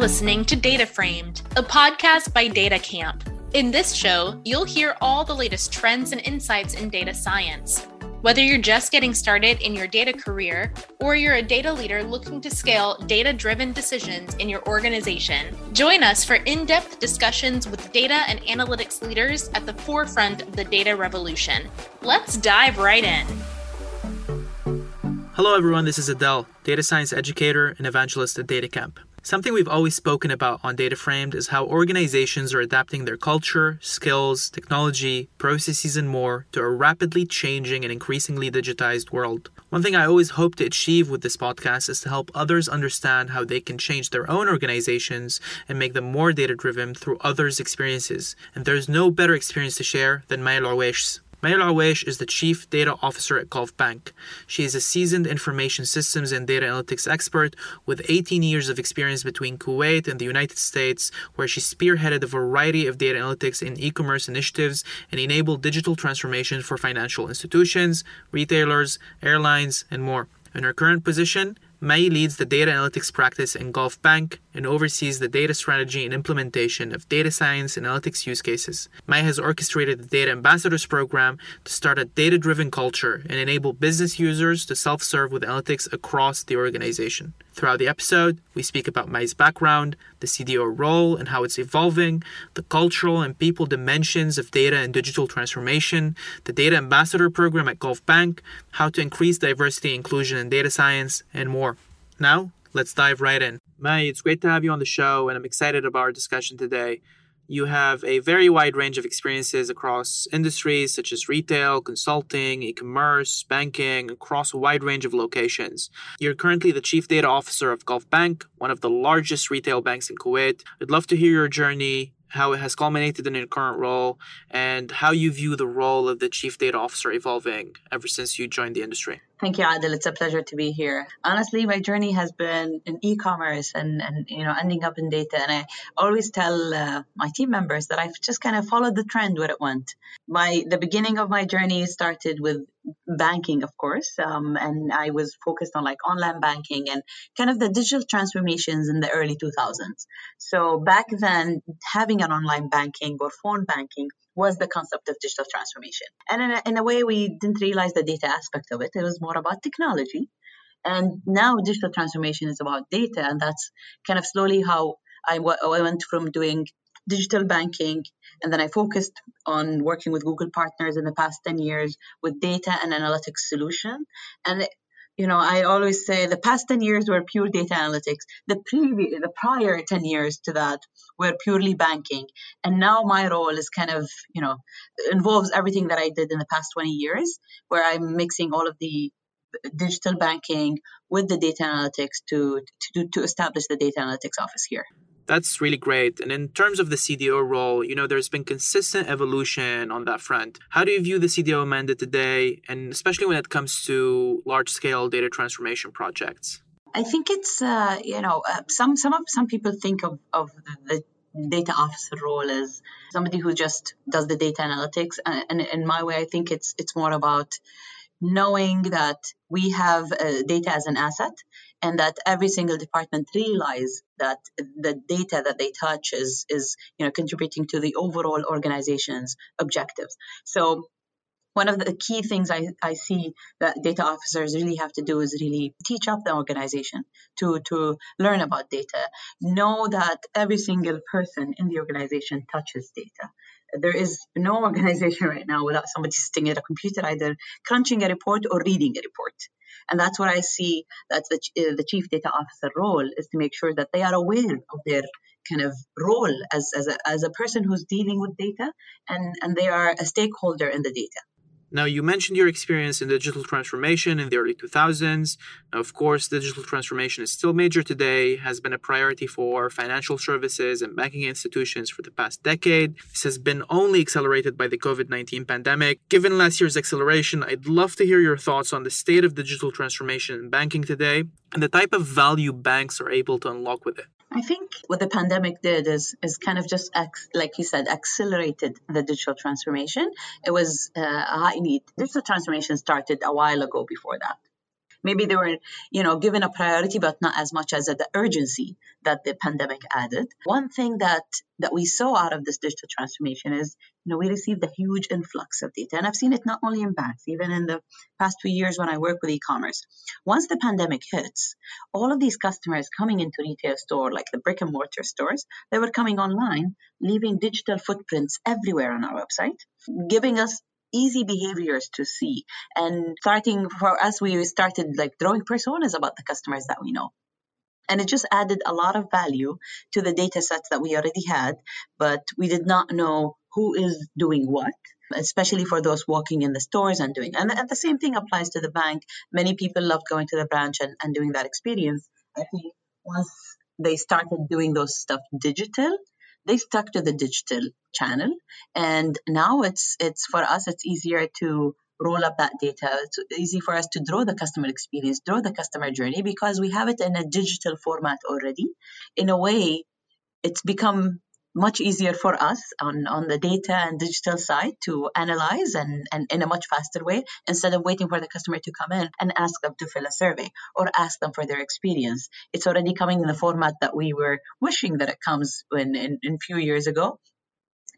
listening to Data Framed, a podcast by Data Camp. In this show, you'll hear all the latest trends and insights in data science. Whether you're just getting started in your data career or you're a data leader looking to scale data driven decisions in your organization, join us for in depth discussions with data and analytics leaders at the forefront of the data revolution. Let's dive right in. Hello, everyone. This is Adel, data science educator and evangelist at DataCamp. Something we've always spoken about on Data Framed is how organizations are adapting their culture, skills, technology, processes, and more to a rapidly changing and increasingly digitized world. One thing I always hope to achieve with this podcast is to help others understand how they can change their own organizations and make them more data driven through others' experiences. And there's no better experience to share than Mai Aweish's. Mai Aweish is the Chief Data Officer at Gulf Bank. She is a seasoned information systems and data analytics expert with 18 years of experience between Kuwait and the United States, where she spearheaded a variety of data analytics and e commerce initiatives and enabled digital transformation for financial institutions, retailers, airlines, and more. In her current position, Mai leads the data analytics practice in Gulf Bank and oversees the data strategy and implementation of data science analytics use cases. Mai has orchestrated the Data Ambassadors program to start a data driven culture and enable business users to self serve with analytics across the organization. Throughout the episode, we speak about Mai's background, the CDO role and how it's evolving, the cultural and people dimensions of data and digital transformation, the Data Ambassador program at Gulf Bank, how to increase diversity, inclusion, in data science, and more. Now, let's dive right in. Mai, it's great to have you on the show, and I'm excited about our discussion today. You have a very wide range of experiences across industries such as retail, consulting, e commerce, banking, across a wide range of locations. You're currently the Chief Data Officer of Gulf Bank, one of the largest retail banks in Kuwait. I'd love to hear your journey, how it has culminated in your current role, and how you view the role of the Chief Data Officer evolving ever since you joined the industry. Thank you, Adel. It's a pleasure to be here. Honestly, my journey has been in e-commerce and, and you know ending up in data. And I always tell uh, my team members that I've just kind of followed the trend where it went. My the beginning of my journey started with banking, of course, um, and I was focused on like online banking and kind of the digital transformations in the early 2000s. So back then, having an online banking or phone banking was the concept of digital transformation. And in a, in a way, we didn't realize the data aspect of it. It was more about technology. And now digital transformation is about data. And that's kind of slowly how I, w- I went from doing digital banking and then I focused on working with Google partners in the past 10 years with data and analytics solution. And you know, I always say the past 10 years were pure data analytics. The previous, the prior 10 years to that were purely banking. And now my role is kind of, you know, involves everything that I did in the past 20 years, where I'm mixing all of the digital banking with the data analytics to, to, to establish the data analytics office here. That's really great. And in terms of the CDO role, you know, there's been consistent evolution on that front. How do you view the CDO mandate today, and especially when it comes to large scale data transformation projects? I think it's, uh, you know, uh, some some some people think of, of the data officer role as somebody who just does the data analytics, and, and in my way, I think it's it's more about knowing that we have uh, data as an asset and that every single department realize that the data that they touch is is you know contributing to the overall organization's objectives. So one of the key things I, I see that data officers really have to do is really teach up the organization to, to learn about data. Know that every single person in the organization touches data. There is no organization right now without somebody sitting at a computer either crunching a report or reading a report and that's what i see that the, uh, the chief data officer role is to make sure that they are aware of their kind of role as, as, a, as a person who's dealing with data and, and they are a stakeholder in the data now, you mentioned your experience in digital transformation in the early 2000s. Now, of course, digital transformation is still major today, has been a priority for financial services and banking institutions for the past decade. This has been only accelerated by the COVID 19 pandemic. Given last year's acceleration, I'd love to hear your thoughts on the state of digital transformation in banking today and the type of value banks are able to unlock with it. I think what the pandemic did is is kind of just like you said accelerated the digital transformation. It was uh, a need. Digital transformation started a while ago before that. maybe they were you know given a priority but not as much as the urgency that the pandemic added one thing that that we saw out of this digital transformation is you know we received a huge influx of data and i've seen it not only in banks even in the past two years when i work with e-commerce once the pandemic hits all of these customers coming into retail store like the brick and mortar stores they were coming online leaving digital footprints everywhere on our website giving us easy behaviors to see. And starting for us, we started like drawing personas about the customers that we know. And it just added a lot of value to the data sets that we already had, but we did not know who is doing what especially for those walking in the stores and doing and, and the same thing applies to the bank many people love going to the branch and, and doing that experience i think once they started doing those stuff digital they stuck to the digital channel. And now it's it's for us it's easier to roll up that data. It's easy for us to draw the customer experience draw the customer journey because we have it in a digital format already. In a way it's become much easier for us on, on the data and digital side to analyze and, and in a much faster way instead of waiting for the customer to come in and ask them to fill a survey or ask them for their experience. It's already coming in the format that we were wishing that it comes in, in, in few years ago.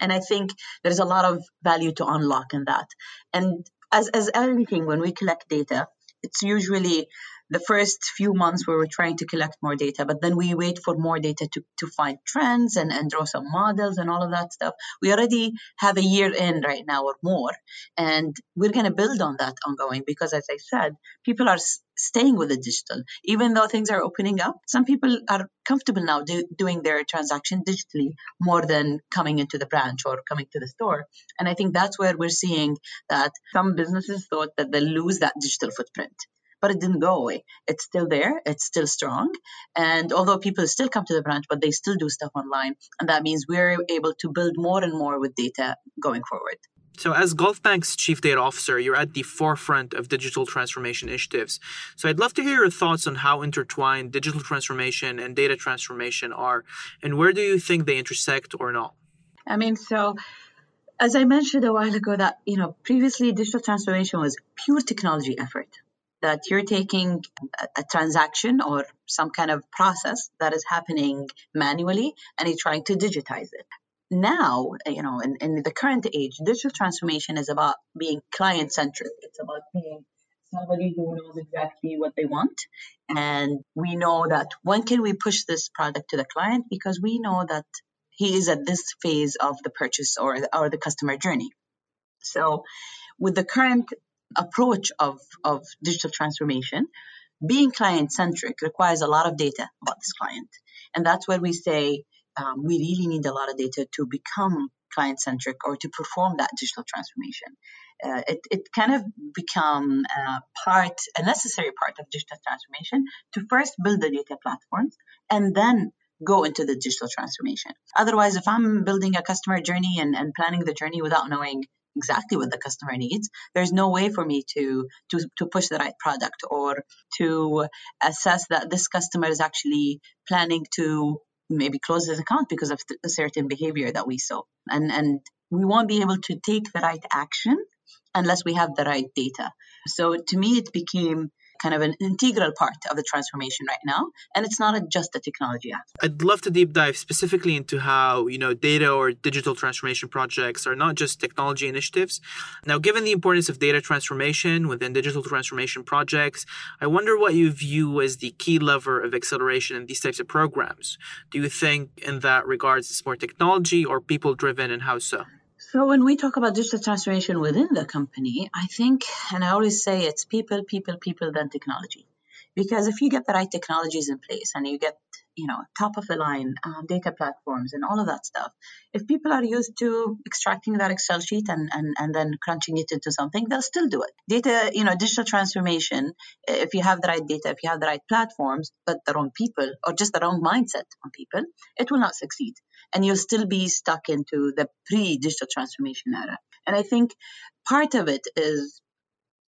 And I think there's a lot of value to unlock in that. And as, as everything, when we collect data, it's usually the first few months where we were trying to collect more data, but then we wait for more data to, to find trends and, and draw some models and all of that stuff. We already have a year in right now or more, and we're going to build on that ongoing because, as I said, people are s- staying with the digital. Even though things are opening up, some people are comfortable now do, doing their transaction digitally more than coming into the branch or coming to the store. And I think that's where we're seeing that some businesses thought that they'll lose that digital footprint but it didn't go away. It's still there, it's still strong. And although people still come to the branch, but they still do stuff online. And that means we're able to build more and more with data going forward. So, as Gulf Bank's Chief Data Officer, you're at the forefront of digital transformation initiatives. So, I'd love to hear your thoughts on how intertwined digital transformation and data transformation are, and where do you think they intersect or not? I mean, so as I mentioned a while ago, that you know previously digital transformation was pure technology effort that you're taking a, a, transaction or some kind of process that is happening manually and you're trying to digitize it. Now, you know, in, in the current age, digital transformation is about being client centric. It's about being somebody who knows exactly what they want. And we know that when can we push this product to the client because we know that he is at this phase of the purchase or, or the customer journey. So with the current approach of, of digital transformation, being client centric requires a lot of data about this client. And that's where we say um, we really need a lot of data to become client centric or to perform that digital transformation. Uh, it, it kind of become a part, a necessary part of digital transformation to first build the data platforms and then go into the digital transformation. Otherwise, if I'm building a customer journey and, and planning the journey without knowing exactly what the customer needs. There's no way for me to to to push the right product or to assess that this customer is actually planning to maybe close his account because of a certain behavior that we saw. And and we won't be able to take the right action unless we have the right data. So to me it became kind of an integral part of the transformation right now and it's not a, just a technology aspect i'd love to deep dive specifically into how you know data or digital transformation projects are not just technology initiatives. Now given the importance of data transformation within digital transformation projects i wonder what you view as the key lever of acceleration in these types of programs. Do you think in that regards it's more technology or people driven and how so so when we talk about digital transformation within the company, I think, and I always say it's people, people, people, then technology. Because if you get the right technologies in place and you get, you know, top of the line uh, data platforms and all of that stuff, if people are used to extracting that Excel sheet and, and, and then crunching it into something, they'll still do it. Data, you know, digital transformation, if you have the right data, if you have the right platforms, but the wrong people or just the wrong mindset on people, it will not succeed and you'll still be stuck into the pre digital transformation era. And I think part of it is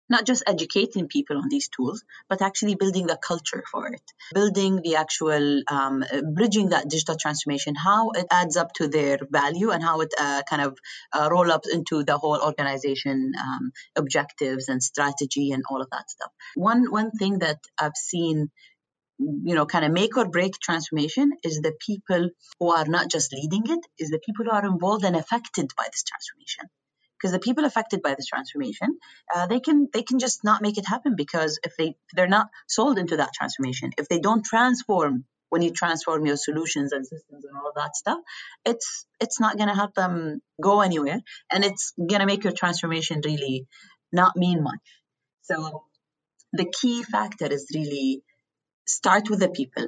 not just educating people on these tools, but actually building the culture for it, building the actual, um, bridging that digital transformation, how it adds up to their value and how it uh, kind of uh, roll up into the whole organization um, objectives and strategy and all of that stuff. One one thing that I've seen you know kind of make or break transformation is the people who are not just leading it is the people who are involved and affected by this transformation because the people affected by this transformation uh, they can they can just not make it happen because if they if they're not sold into that transformation. If they don't transform when you transform your solutions and systems and all that stuff it's it's not going to help them go anywhere and it's going to make your transformation really not mean much. So the key factor is really start with the people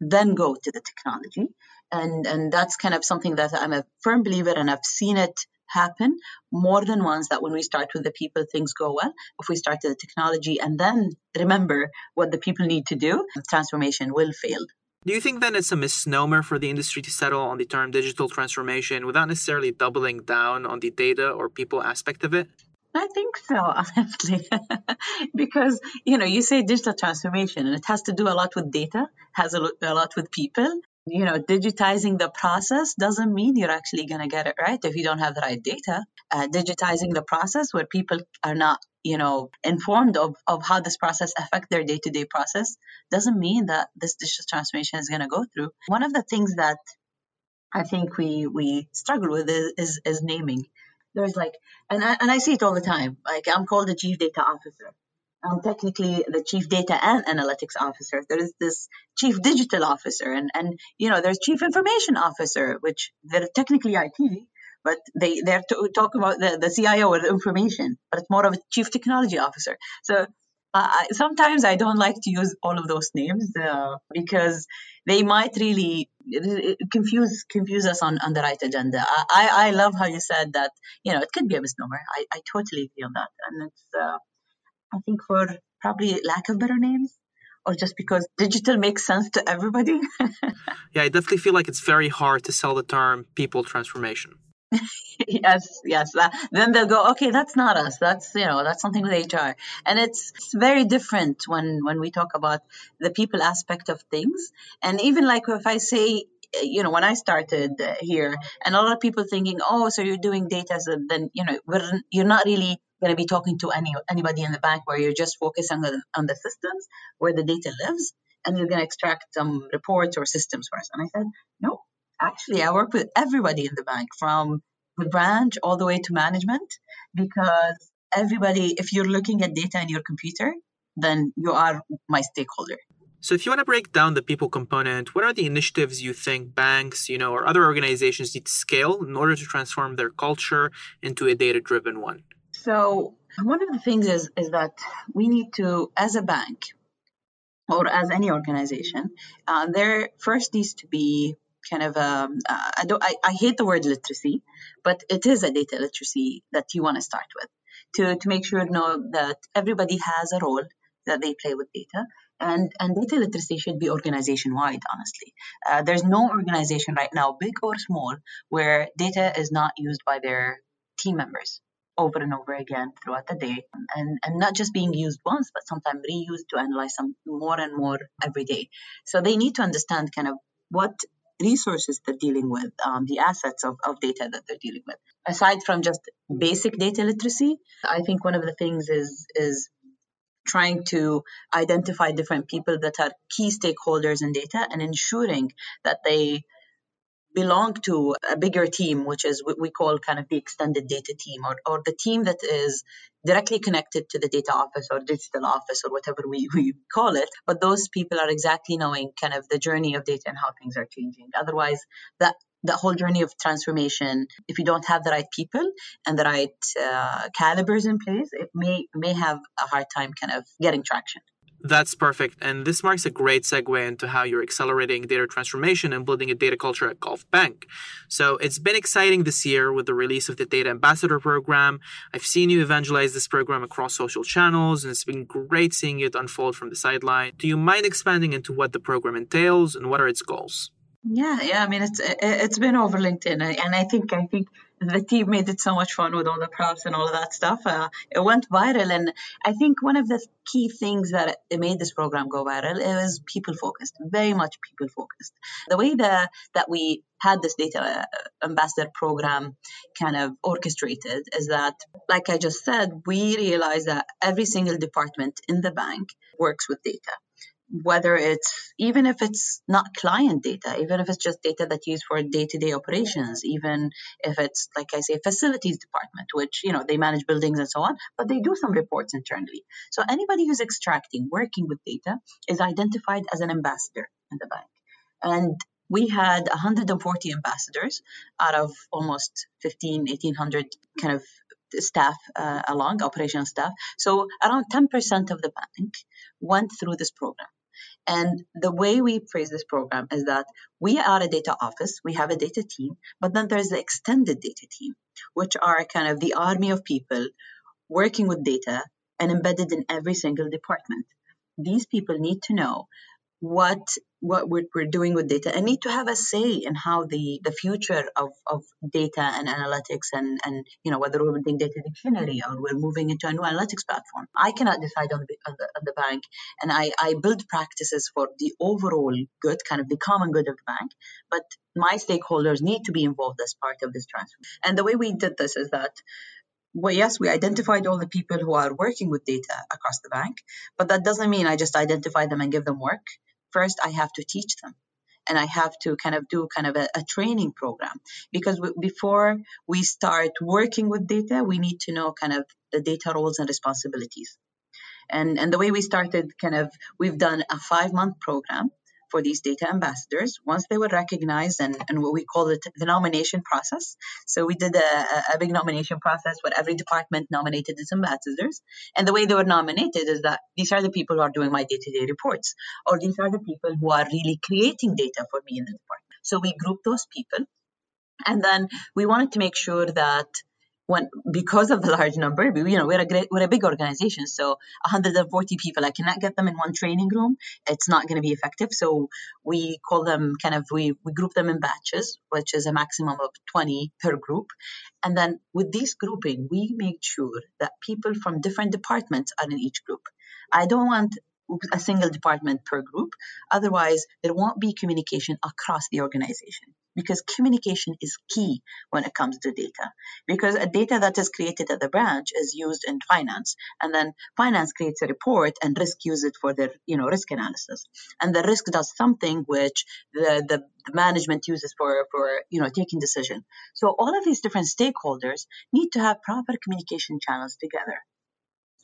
then go to the technology and and that's kind of something that i'm a firm believer and i've seen it happen more than once that when we start with the people, things go well. If we start with the technology and then remember what the people need to do, transformation will fail. Do you think then it's a misnomer for the industry to settle on the term digital transformation without necessarily doubling down on the data or people aspect of it? I think so, honestly, because you know you say digital transformation, and it has to do a lot with data, has a, a lot with people, you know, digitizing the process doesn't mean you're actually going to get it right if you don't have the right data. Uh, digitizing the process where people are not, you know, informed of, of how this process affect their day-to-day process doesn't mean that this digital transformation is going to go through. One of the things that I think we we struggle with is, is, is naming. There's like, and I, and I see it all the time. Like I'm called the chief data officer I'm technically the chief data and analytics officer. There is this chief digital officer, and and you know there's chief information officer, which they're technically IT, but they they're talking about the the CIO or the information, but it's more of a chief technology officer. So. Uh, sometimes I don't like to use all of those names uh, because they might really confuse confuse us on, on the right agenda. I, I love how you said that you know it could be a misnomer. I, I totally agree on that, and it's uh, I think for probably lack of better names or just because digital makes sense to everybody. yeah, I definitely feel like it's very hard to sell the term people transformation. yes, yes. then they'll go, okay, that's not us. That's you know, that's something with HR, and it's, it's very different when when we talk about the people aspect of things. And even like if I say you know when i started here and a lot of people thinking oh so you're doing data so then you know we're you're not really going to be talking to any anybody in the bank where you're just focusing on, on the systems where the data lives and you're going to extract some reports or systems for us. And I said, no, actually, I work with everybody in the bank from the branch all the way to management because everybody, if you're looking at data in your computer, then you are my stakeholder. So if you want to break down the people component, what are the initiatives you think banks, you know, or other organizations need to scale in order to transform their culture into a data-driven one? So one of the things is is that we need to, as a bank or as any organization, uh, there first needs to be kind of um, uh, I don't I, I hate the word literacy, but it is a data literacy that you want to start with to to make sure know that everybody has a role that they play with data. And and data literacy should be organization wide honestly. Uh, there's no organization right now big or small where data is not used by their team members over and over again throughout the day. And, and not just being used once but sometimes reused to analyze some more and more every day. So they need to understand kind of what resources they're dealing with um, the assets of, of data that they're dealing with. Aside from just basic data literacy i think one of the things is is trying to identify different people that are key stakeholders in data and ensuring that they belong to a bigger team, which is what we call kind of the extended data team or, or the team that is directly connected to the data office or digital office or whatever we, we call it. But those people are exactly knowing kind of the journey of data and how things are changing. Otherwise, that the whole journey of transformation, if you don't have the right people and the right uh, calibers in place, it may may have a hard time kind of getting traction. That's perfect. And this marks a great segue into how you're accelerating data transformation and building a data culture at Gulf Bank. So it's been exciting this year with the release of the Data Ambassador program. I've seen you evangelize this program across social channels, and it's been great seeing it unfold from the sideline. Do you mind expanding into what the program entails and what are its goals? Yeah, yeah. I mean, it's it's been over LinkedIn, and I think I think the team made it so much fun with all the props and all of that stuff. Uh, it went viral, and I think one of the key things that made this program go viral is people focused, very much people focused. The way that that we had this data uh, ambassador program kind of orchestrated is that, like I just said, we realized that every single department in the bank works with data whether it's even if it's not client data, even if it's just data that's used for day-to-day operations, even if it's like I say, facilities department, which you know they manage buildings and so on, but they do some reports internally. So anybody who's extracting, working with data, is identified as an ambassador in the bank, and we had 140 ambassadors out of almost 15 1800 kind of staff uh, along operational staff. So around 10% of the bank went through this program and the way we phrase this program is that we are a data office, we have a data team, but then there's the extended data team, which are kind of the army of people working with data and embedded in every single department. These people need to know what what we're, we're doing with data and need to have a say in how the the future of, of data and analytics and and you know whether we're building data dictionary or we're moving into a new analytics platform. I cannot decide on the, on the, on the bank and I, I build practices for the overall good kind of the common good of the bank but my stakeholders need to be involved as part of this transfer and the way we did this is that well, yes, we identified all the people who are working with data across the bank, but that doesn't mean I just identify them and give them work first I have to teach them. And I have to kind of do kind of a, a training program. Because before we start working with data, we need to know kind of the data roles and responsibilities. And, and the way we started kind of, we've done a five month program for these data ambassadors once they were recognized and, and what we call it the nomination process. So we did a, a big nomination process where every department nominated its ambassadors. And the way they were nominated is that these are the people who are doing my day to day reports, or these are the people who are really creating data for me in the department. So we grouped those people. And then we wanted to make sure that when because of the large number, you know, we're a great, we're a big organization, so 140 people, I cannot get them in one training room. It's not going to be effective. So we call them kind of we we group them in batches, which is a maximum of 20 per group, and then with this grouping, we make sure that people from different departments are in each group. I don't want a single department per group. Otherwise, there won't be communication across the organization because communication is key when it comes to data. Because a data that is created at the branch is used in finance, and then finance creates a report and risk use it for their you know risk analysis. And the risk does something which the, the, the management uses for for you know taking decision. So all of these different stakeholders need to have proper communication channels together.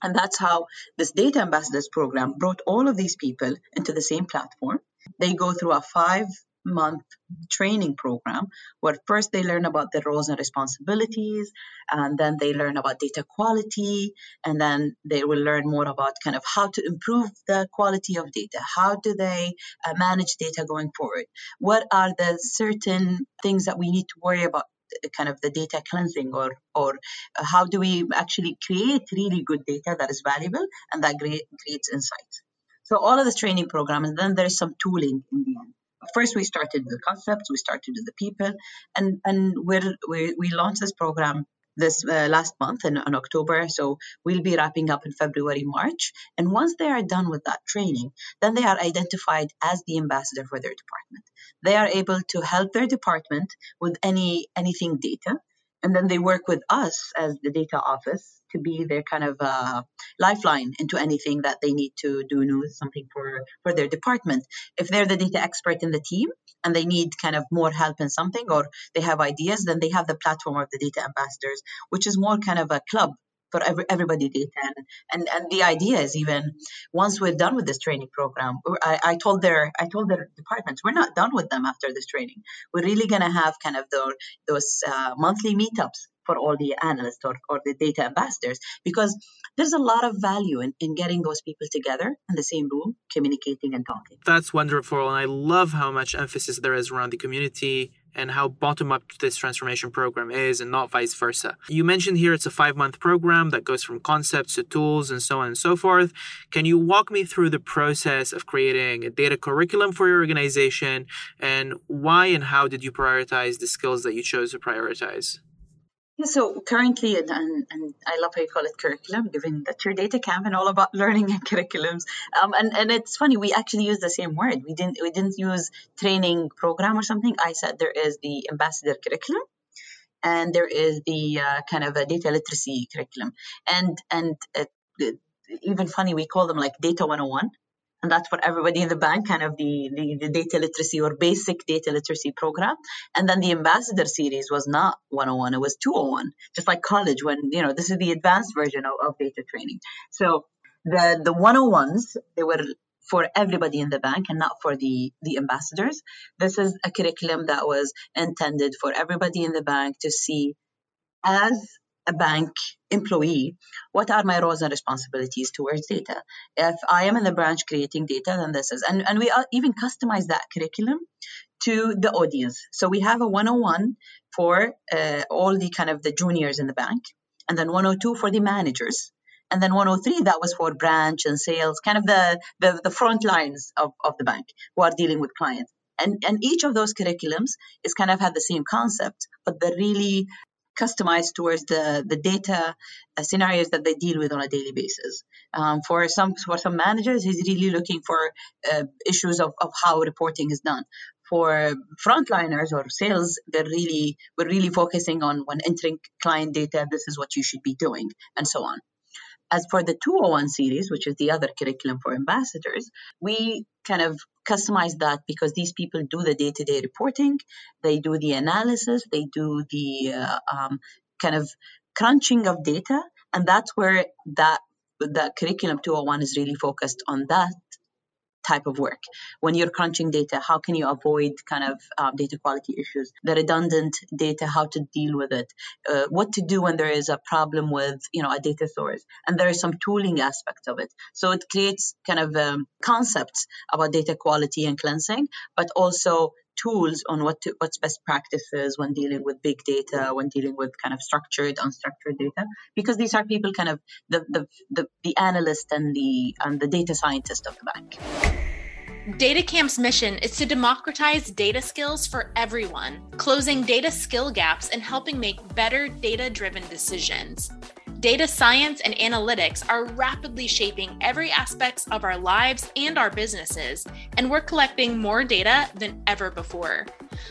And that's how this data ambassadors program brought all of these people into the same platform. They go through a five month training program where first they learn about their roles and responsibilities and then they learn about data quality and then they will learn more about kind of how to improve the quality of data. How do they uh, manage data going forward? What are the certain things that we need to worry about kind of the data cleansing or or how do we actually create really good data that is valuable and that creates insights? So all of this training program and then there's some tooling in the end first we started the concepts we started with the people and and we're, we we launched this program this uh, last month in, in, October. So we'll be wrapping up in February, March. And once they are done with that training, then they are identified as the ambassador for their department. They are able to help their department with any anything data. And then they work with us as the data office to be their kind of uh, lifeline into anything that they need to do new something for for their department. If they're the data expert in the team and they need kind of more help in something or they have ideas, then they have the platform of the data ambassadors, which is more kind of a club for every, everybody data and, and and the idea is even once we're done with this training program I, I told their i told their departments we're not done with them after this training we're really to have kind of the, those uh, monthly meetups for all the analysts or, or the data ambassadors because there's a lot of value in, in getting those people together in the same room communicating and talking that's wonderful and i love how much emphasis there is around the community and how bottom up this transformation program is and not vice versa. You mentioned here it's a five month program that goes from concepts to tools and so on and so forth. Can you walk me through the process of creating a data curriculum for your organization and why and how did you prioritize the skills that you chose to prioritize? So currently, and, and I love how you call it curriculum, given that your DataCamp and all about learning and curriculums. Um, and, and it's funny, we actually use the same word. We didn't we didn't use training program or something. I said there is the ambassador curriculum, and there is the uh, kind of a data literacy curriculum. And and uh, even funny, we call them like data 101 and that's for everybody in the bank kind of the, the, the, data literacy or basic data literacy program. And then the ambassador series was not 101 it was 201 just like college when you know this is the advanced version of, of data training. So the the 101s they were for everybody in the bank and not for the the ambassadors. This is a curriculum that was intended for everybody in the bank to see as a bank employee, what are my roles and responsibilities towards data? If I am in the branch creating data, then this is, and, and we even customize that curriculum to the audience. So we have a 101 for uh, all the kind of the juniors in the bank, and then 102 for the managers. And then 103, that was for branch and sales, kind of the, the, the front lines of, of the bank who are dealing with clients. And, and each of those curriculums is kind of had the same concept, but they're really customized towards the, the data uh, scenarios that they deal with on a daily basis. Um, for some for some managers, he's really looking for uh, issues of, of how reporting is done. For frontliners or sales, they're really we're really focusing on when entering client data, this is what you should be doing, and so on. As for the 201 series, which is the other curriculum for ambassadors, we kind of customize that because these people do the day to day reporting, they do the analysis, they do the uh, um, kind of crunching of data. And that's where that the curriculum 201 is really focused on that type of work. When you're crunching data, how can you avoid kind of uh, data quality issues, the redundant data, how to deal with it, uh, what to do when there is a problem with you know a data source, and there is some tooling aspect of it. So it creates kind of um, concepts about data quality and cleansing, but also tools on what to, what's best practices when dealing with big data, when dealing with kind of structured, unstructured data, because these are people kind of the the, the, the analyst and the and the data scientist of the bank. DataCamp's mission is to democratize data skills for everyone, closing data skill gaps and helping make better data driven decisions. Data science and analytics are rapidly shaping every aspect of our lives and our businesses, and we're collecting more data than ever before.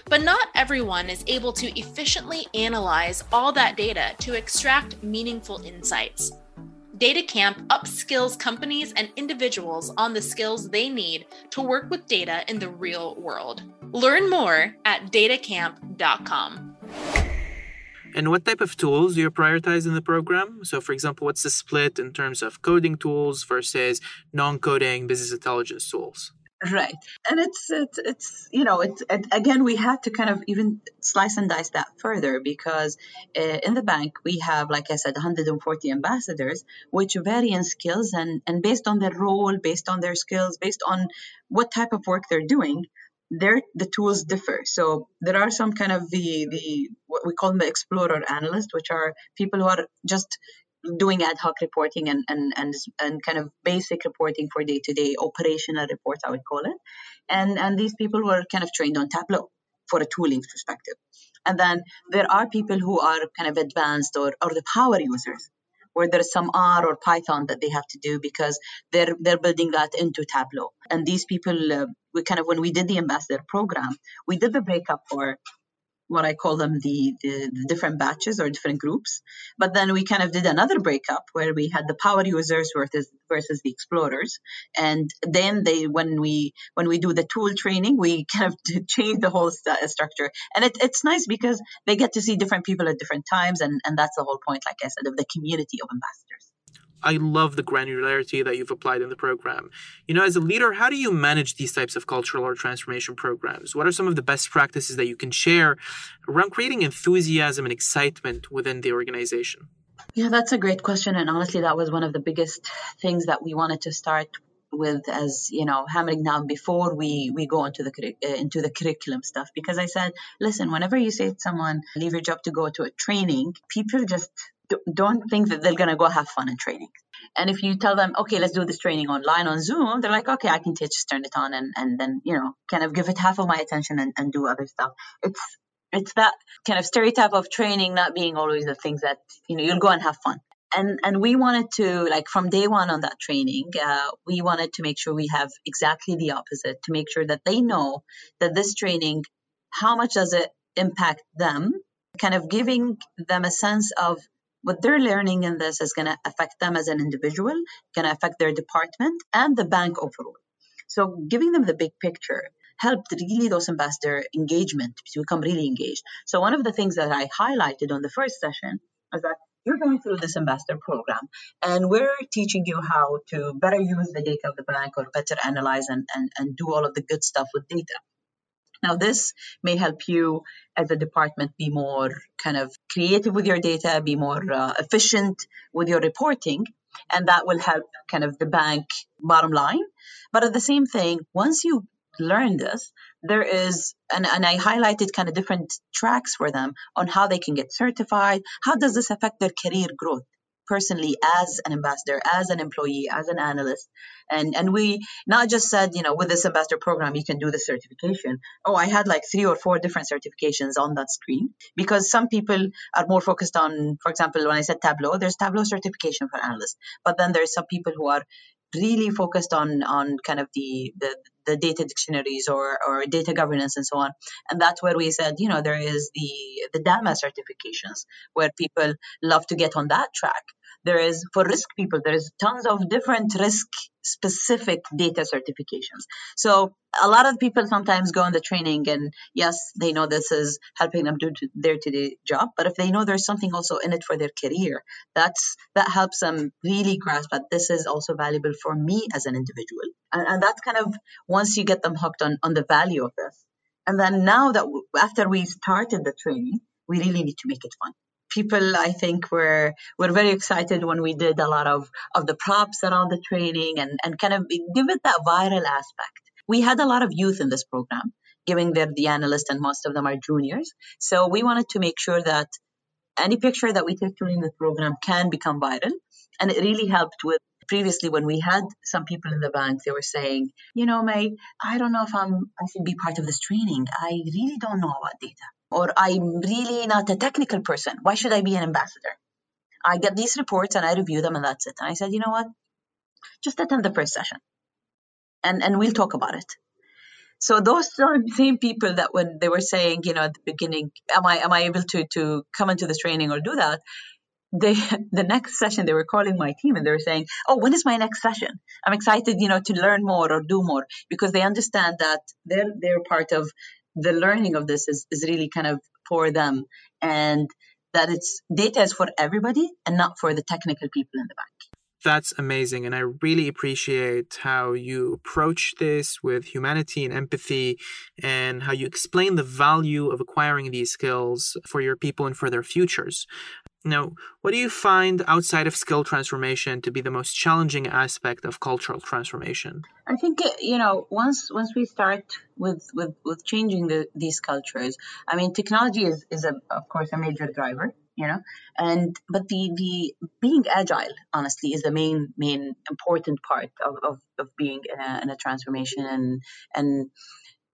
But not everyone is able to efficiently analyze all that data to extract meaningful insights. DataCamp upskills companies and individuals on the skills they need to work with data in the real world. Learn more at datacamp.com. And what type of tools do you prioritize in the program? So, for example, what's the split in terms of coding tools versus non-coding business intelligence tools? Right, and it's it's it's you know it, again we had to kind of even slice and dice that further because uh, in the bank we have like I said 140 ambassadors which vary in skills and and based on their role, based on their skills, based on what type of work they're doing, there the tools differ. So there are some kind of the the what we call them the explorer analyst, which are people who are just doing ad hoc reporting and and and, and kind of basic reporting for day to day operational reports, I would call it. And and these people were kind of trained on Tableau for a tooling perspective. And then there are people who are kind of advanced or, or the power users where there's some R or Python that they have to do because they're they're building that into Tableau. And these people, uh, we kind of when we did the ambassador program, we did the breakup for what I call them the, the, the, different batches or different groups. But then we kind of did another breakup where we had the power users versus versus the explorers. And then they when we when we do the tool training, we kind of change the whole st- structure. And it, it's nice because they get to see different people at different times, and and that's the whole point, like I said, of the community of ambassadors. I love the granularity that you've applied in the program. You know, as a leader, how do you manage these types of cultural or transformation programs? What are some of the best practices that you can share around creating enthusiasm and excitement within the organization? Yeah, that's a great question. And honestly, that was one of the biggest things that we wanted to start with as you know hammering down before we we go into the uh, into the curriculum stuff because i said listen whenever you say to someone leave your job to go to a training people just don't think that they're going to go have fun in training. And if you tell them, okay, let's do this training online on Zoom, they're like, okay, I can just turn it on and, and then, you know, kind of give it half of my attention and, and do other stuff. It's it's that kind of stereotype of training not being always the things that you know you'll go and have fun and and we wanted to like from day one on that training uh, we wanted to make sure we have exactly the opposite to make sure that they know that this training how much does it impact them kind of giving them a sense of what they're learning in this is going to affect them as an individual going to affect their department and the bank overall. So giving them the big picture helped really those ambassador engagement to become really engaged. So one of the things that i highlighted on the first session is that you're going through this ambassador program and we're teaching you how to better use the data of the bank or better analyze and, and, and do all of the good stuff with data now this may help you as a department be more kind of creative with your data be more uh, efficient with your reporting and that will help kind of the bank bottom line. But at the same thing once you learn this there is and, and i highlighted kind of different tracks for them on how they can get certified. How does this affect their career growth personally as an ambassador as an employee as an analyst. And and we not just said you know with this ambassador program you can do the certification. Oh i had like three or four different certifications on that screen because some people are more focused on for example when i said tableau there's tableau certification for analysts. But then there's some people who are really focused on on kind of the the, the data dictionaries or or data governance and so on. And that's where we said you know there is the the DAMA certifications where people love to get on that track. There is for risk people there is tons of different risk specific data certifications. So a lot of people sometimes go on the training and yes they know this is helping them do their today job but if they know there's something also in it for their career that's that helps them really grasp that this is also valuable for me as an individual. And, and that's kind of once you get them hooked on on the value of this. And then now that after we started the training we really need to make it fun people i think were were very excited when we did a lot of of the props around the training and and kind of give it that viral aspect. We had a lot of youth in this program given they're the analysts and most of them are juniors. So we wanted to make sure that any picture that we take during the program can become viral. And it really helped with previously when we had some people in the bank they were saying you know Mai i don't know if i'm i should be part of this training. I really don't know about data or I'm really not a technical person. Why should I be an ambassador? I get these reports and I review them and that's it. And I said, you know what? Just attend the first session and, and we'll talk about it. So those are the same people that when they were saying, you know, at the beginning, am I am I able to to come into this training or do that? They the next session they were calling my team and they were saying, Oh, when is my next session? I'm excited, you know, to learn more or do more because they understand that they're they're part of the learning of this is, is really kind of for them. And that it's data is for everybody and not for the technical people in the bank. That's amazing. And i really appreciate how you approach this with humanity and empathy and how you explain the value of acquiring these skills for your people and for their futures now, what do you find outside of skill transformation to be the most challenging aspect of cultural transformation? I think uh, you know once once we start with with, with changing the, these cultures, I mean technology is, is a, of course a major driver, you know, and but the the being agile honestly is the main main important part of, of, of being in a, in a transformation and and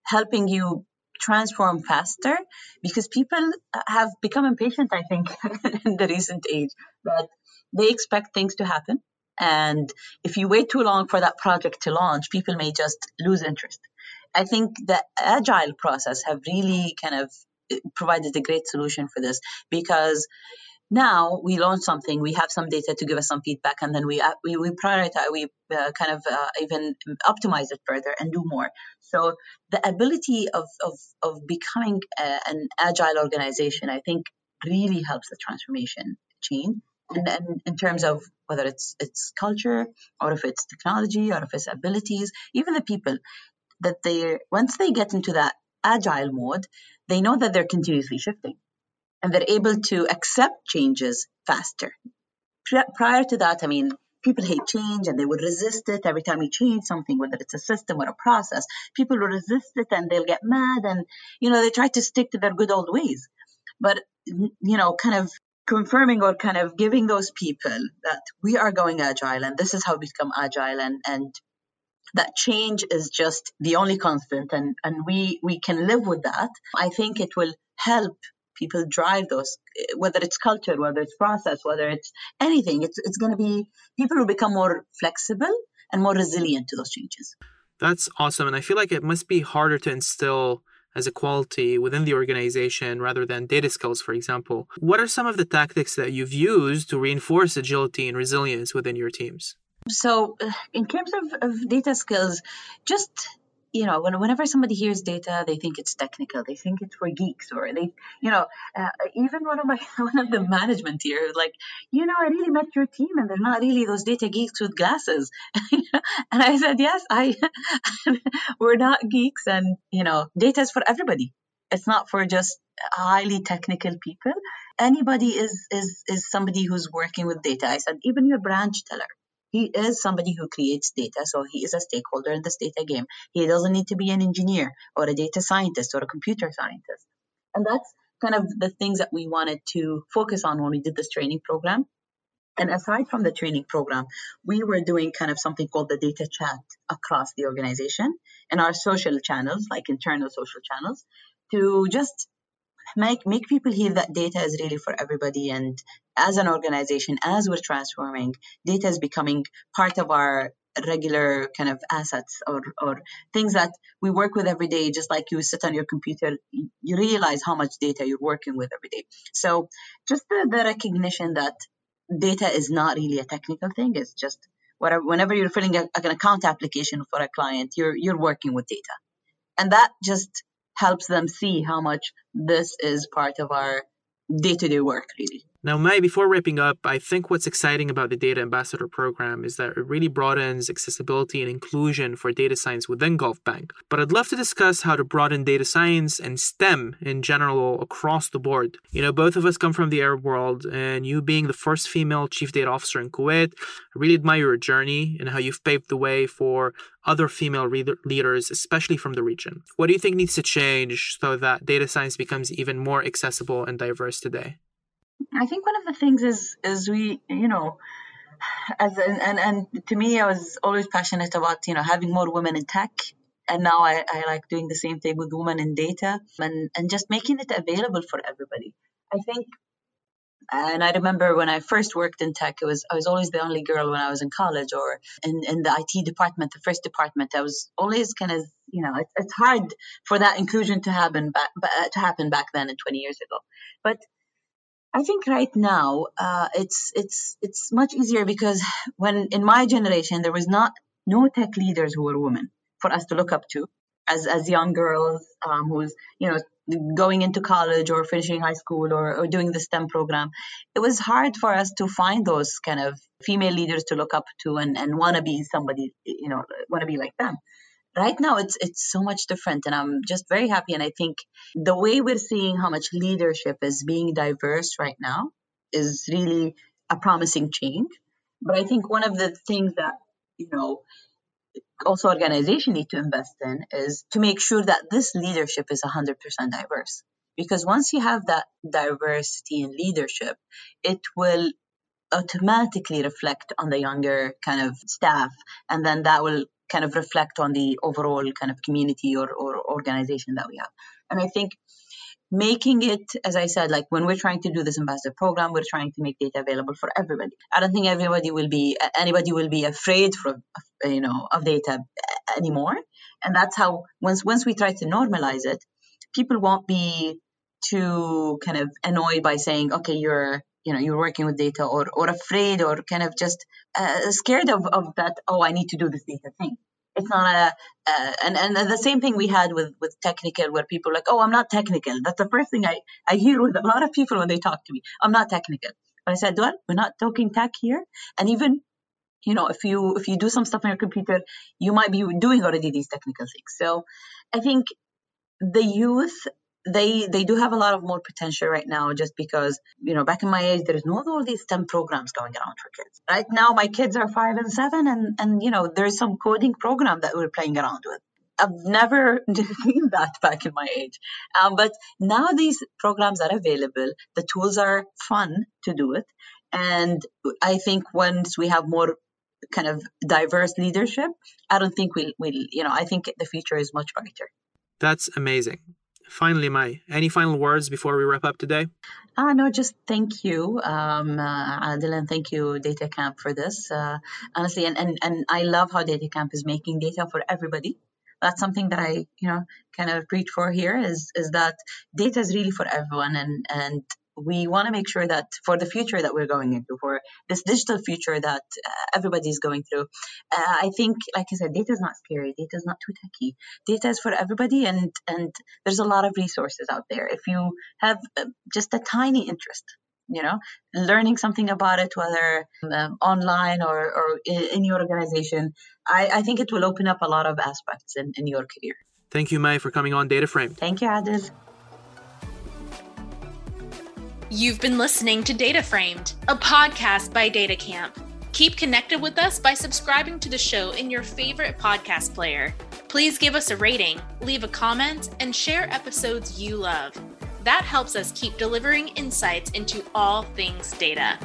helping you transform faster because people have become impatient, I think, in the recent age, that they expect things to happen. And if you wait too long for that project to launch, people may just lose interest. I think the agile process have really kind of eh, provided a great solution for this because now we launch something, we have some data to give us some feedback, and then we uh, we, we prioritize, we uh, kind of uh, even optimize it further and do more. So the ability of of of becoming a, an agile organization, I think, really helps the transformation chain. And, and in terms of whether it's it's culture or if it's technology or if it's abilities, even the people that they once they get into that agile mode, they know that they're continuously shifting and they're able to accept changes faster. Prior to that, I mean, people hate change and they would resist it every time we change something, whether it's a system or a process. People will resist it and they'll get mad and, you know, they try to stick to their good old ways. But, you know, kind of confirming or kind of giving those people that we are going agile and this is how we become agile and, and that change is just the only constant and, and we, we can live with that. I think it will help people drive those whether it's culture whether it's process whether it's anything it's, it's going to be people will become more flexible and more resilient to those changes. That's awesome and i feel like it must be harder to instill as a quality within the organization rather than data skills for example. What are some of the tactics that you've used to reinforce agility and resilience within your teams? So uh, in terms of, of data skills just you know, when, whenever somebody hears data, they think it's technical. They think it's for geeks, or they, you know, uh, even one of my one of the management here, like, you know, I really met your team, and they're not really those data geeks with glasses. and I said, yes, I, we're not geeks, and you know, data is for everybody. It's not for just highly technical people. Anybody is is is somebody who's working with data. I said, even your branch teller he is somebody who creates data, so he is a stakeholder in this data game. He doesn't need to be an engineer or a data scientist or a computer scientist. And that's kind of the things that we wanted to focus on when we did this training program. And aside from the training program, we were doing kind of something called the data chat across the organization and our social channels, like internal social channels, to just make make people hear that data is really for everybody. And as an organization as we're transforming data is becoming part of our regular kind of assets or, or things that we work with every day. Just like you sit on your computer you realize how much data you're working with every day. So just the, the recognition that data is not really a technical thing. It's just whatever whenever you're filling a, an account application for a client you're you're working with data. And that just helps them see how much this is part of our day-to-day work really now, Mai, before wrapping up, I think what's exciting about the Data Ambassador program is that it really broadens accessibility and inclusion for data science within Gulf Bank. But I'd love to discuss how to broaden data science and STEM in general across the board. You know, both of us come from the Arab world, and you being the first female chief data officer in Kuwait, I really admire your journey and how you've paved the way for other female leaders, especially from the region. What do you think needs to change so that data science becomes even more accessible and diverse today? I think one of the things is is we you know as and and, and to me I was always passionate about you know having more women in tech and now I, I like doing the same thing with women in data and and just making it available for everybody. I think and I remember when I first worked in tech, it was I was always the only girl when I was in college or in, in the IT department, the first department. I was always kind of you know it's, it's hard for that inclusion to happen back to happen back then and 20 years ago. But I think right now uh, it's it's it's much easier because when in my generation there was not no tech leaders who were women for us to look up to as as young girls um, who's you know going into college or finishing high school or, or doing the STEM program. It was hard for us to find those kind of female leaders to look up to and, and want to be somebody, you know, want to be like them right now it's it's so much different and i'm just very happy and i think the way we're seeing how much leadership is being diverse right now is really a promising change. But i think one of the things that you know also organization need to invest in is to make sure that this leadership is 100% diverse. Because once you have that diversity in leadership it will automatically reflect on the younger kind of staff and then that will kind of reflect on the overall kind of community or, or organization that we have. And I think making it, as I said, like when we're trying to do this ambassador program, we're trying to make data available for everybody. I don't think everybody will be, anybody will be afraid from, uh, you know, of data anymore. And that's how, once, once we try to normalize it, people won't be too kind of annoyed by saying, okay, you're you know you're working with data or or afraid or kind of just uh, scared of, of that oh i need to do this data thing. It's not a uh, and and the same thing we had with with technical where people like oh i'm not technical. That's the first thing i i hear with a lot of people when they talk to me. I'm not technical. But i said well we're not talking tech here. And even you know if you if you do some stuff on your computer you might be doing already these technical things. So i think the youth they they do have a lot of more potential right now just because you know back in my age there's not all these STEM programs going around for kids. Right now my kids are five and seven and and you know there's some coding program that we're playing around with. I've never seen that back in my age. Um, but now these programs are available. The tools are fun to do it. And I think once we have more kind of diverse leadership, I don't think we'll, we'll, you know, I think the future is much brighter. That's amazing. Finally, Mai, any final words before we wrap up today? Uh, no, just thank you, um, uh, Adel, and thank you, DataCamp, for this. Uh, honestly, and, and, and I love how DataCamp is making data for everybody. That's something that I, you know, kind of preach for here is is that data is really for everyone, and and we want to make sure that for the future that we're going into, for this digital future that uh, everybody is going through, uh, I think, like I said, data is not scary. Data is not too techy. Data is for everybody, and and there's a lot of resources out there. If you have uh, just a tiny interest, you know, learning something about it, whether um, online or, or in your organization, I, I think it will open up a lot of aspects in, in your career. Thank you, Mai, for coming on DataFramed. Thank you, Adel. You've been listening to DataFramed, a podcast by DataCamp. Keep connected with us by subscribing to the show in your favorite podcast player. Please give us a rating, leave a comment, and share episodes you love. That helps us keep delivering insights into all things data.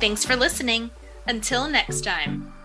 Thanks for listening. Until next time.